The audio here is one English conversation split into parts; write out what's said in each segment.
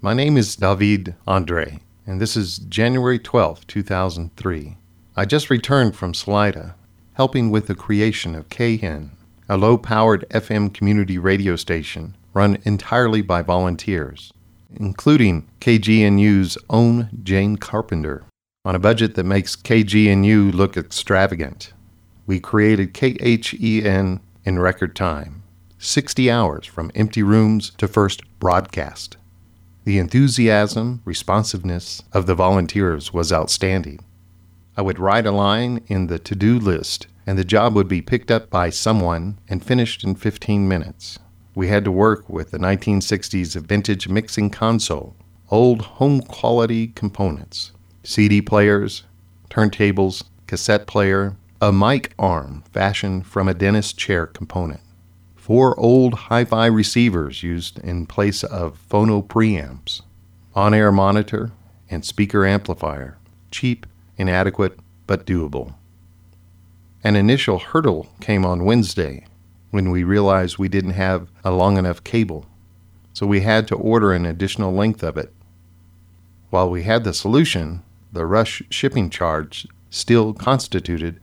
My name is David Andre, and this is January 12, 2003. I just returned from Salida, helping with the creation of KHEN, a low powered FM community radio station run entirely by volunteers, including KGNU's own Jane Carpenter, on a budget that makes KGNU look extravagant. We created KHEN in record time 60 hours from empty rooms to first broadcast. The enthusiasm, responsiveness of the volunteers was outstanding. I would write a line in the to do list, and the job would be picked up by someone and finished in 15 minutes. We had to work with the 1960s vintage mixing console, old home quality components, CD players, turntables, cassette player, a mic arm fashioned from a dentist chair component four old hi fi receivers used in place of phono preamps, on air monitor, and speaker amplifier. Cheap, inadequate, but doable. An initial hurdle came on Wednesday when we realized we didn't have a long enough cable, so we had to order an additional length of it. While we had the solution, the rush shipping charge still constituted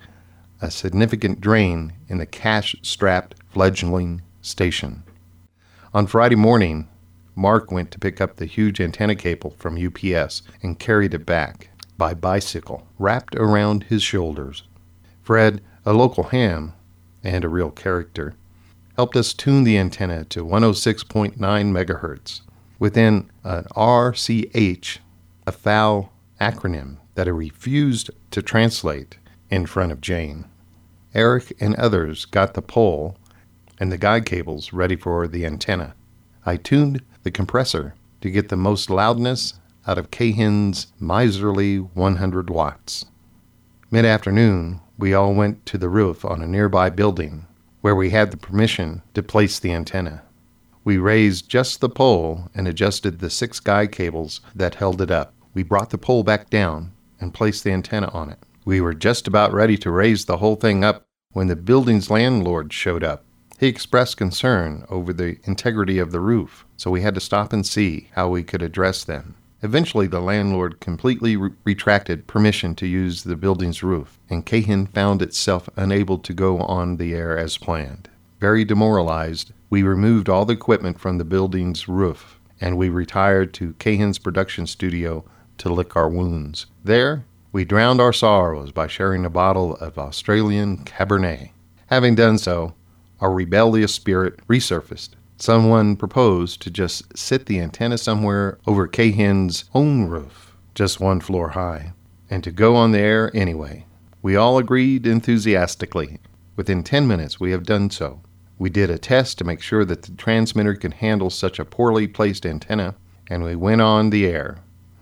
a significant drain in the cash strapped fledgling station. On Friday morning, Mark went to pick up the huge antenna cable from UPS and carried it back by bicycle, wrapped around his shoulders. Fred, a local ham and a real character, helped us tune the antenna to 106.9 megahertz within an RCH, a foul acronym that I refused to translate in front of Jane. Eric and others got the pole and the guide cables ready for the antenna. I tuned the compressor to get the most loudness out of KHEN's miserly 100 watts. Mid afternoon, we all went to the roof on a nearby building where we had the permission to place the antenna. We raised just the pole and adjusted the six guide cables that held it up. We brought the pole back down and placed the antenna on it. We were just about ready to raise the whole thing up when the building's landlord showed up. He expressed concern over the integrity of the roof, so we had to stop and see how we could address them. Eventually, the landlord completely re- retracted permission to use the building's roof, and KHEN found itself unable to go on the air as planned. Very demoralized, we removed all the equipment from the building's roof, and we retired to KHEN's production studio to lick our wounds. There, we drowned our sorrows by sharing a bottle of Australian Cabernet. Having done so, our rebellious spirit resurfaced. Someone proposed to just sit the antenna somewhere over KHEN's own roof, just one floor high, and to go on the air anyway. We all agreed enthusiastically. Within 10 minutes, we have done so. We did a test to make sure that the transmitter could handle such a poorly placed antenna, and we went on the air.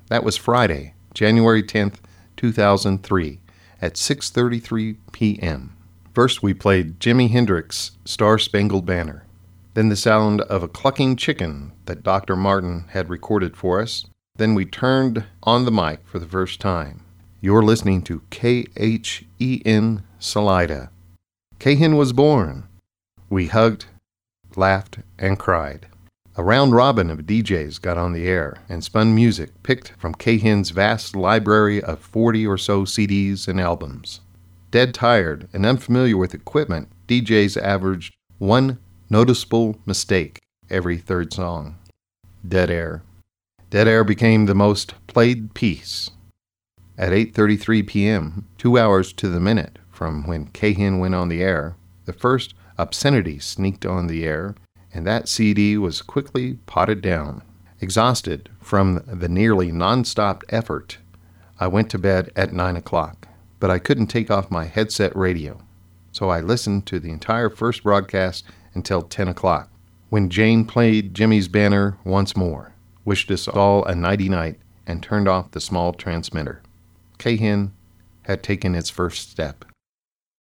That was Friday, January 10th, 2003, at 6:33 p.m. First, we played Jimi Hendrix' Star Spangled Banner, then the sound of a clucking chicken that Dr. Martin had recorded for us. Then we turned on the mic for the first time. You're listening to KHEN Salida. KHEN was born. We hugged, laughed, and cried. A round robin of DJs got on the air and spun music picked from KHEN's vast library of 40 or so CDs and albums dead tired and unfamiliar with equipment, DJs averaged one noticeable mistake every third song. Dead Air. Dead Air became the most played piece. At 8:33 p.m., 2 hours to the minute from when KHEN went on the air, the first obscenity sneaked on the air, and that CD was quickly potted down. Exhausted from the nearly non-stop effort, I went to bed at 9 o'clock but I couldn't take off my headset radio. So I listened to the entire first broadcast until 10 o'clock, when Jane played Jimmy's banner once more, wished us all a nighty night, and turned off the small transmitter. KHEN had taken its first step.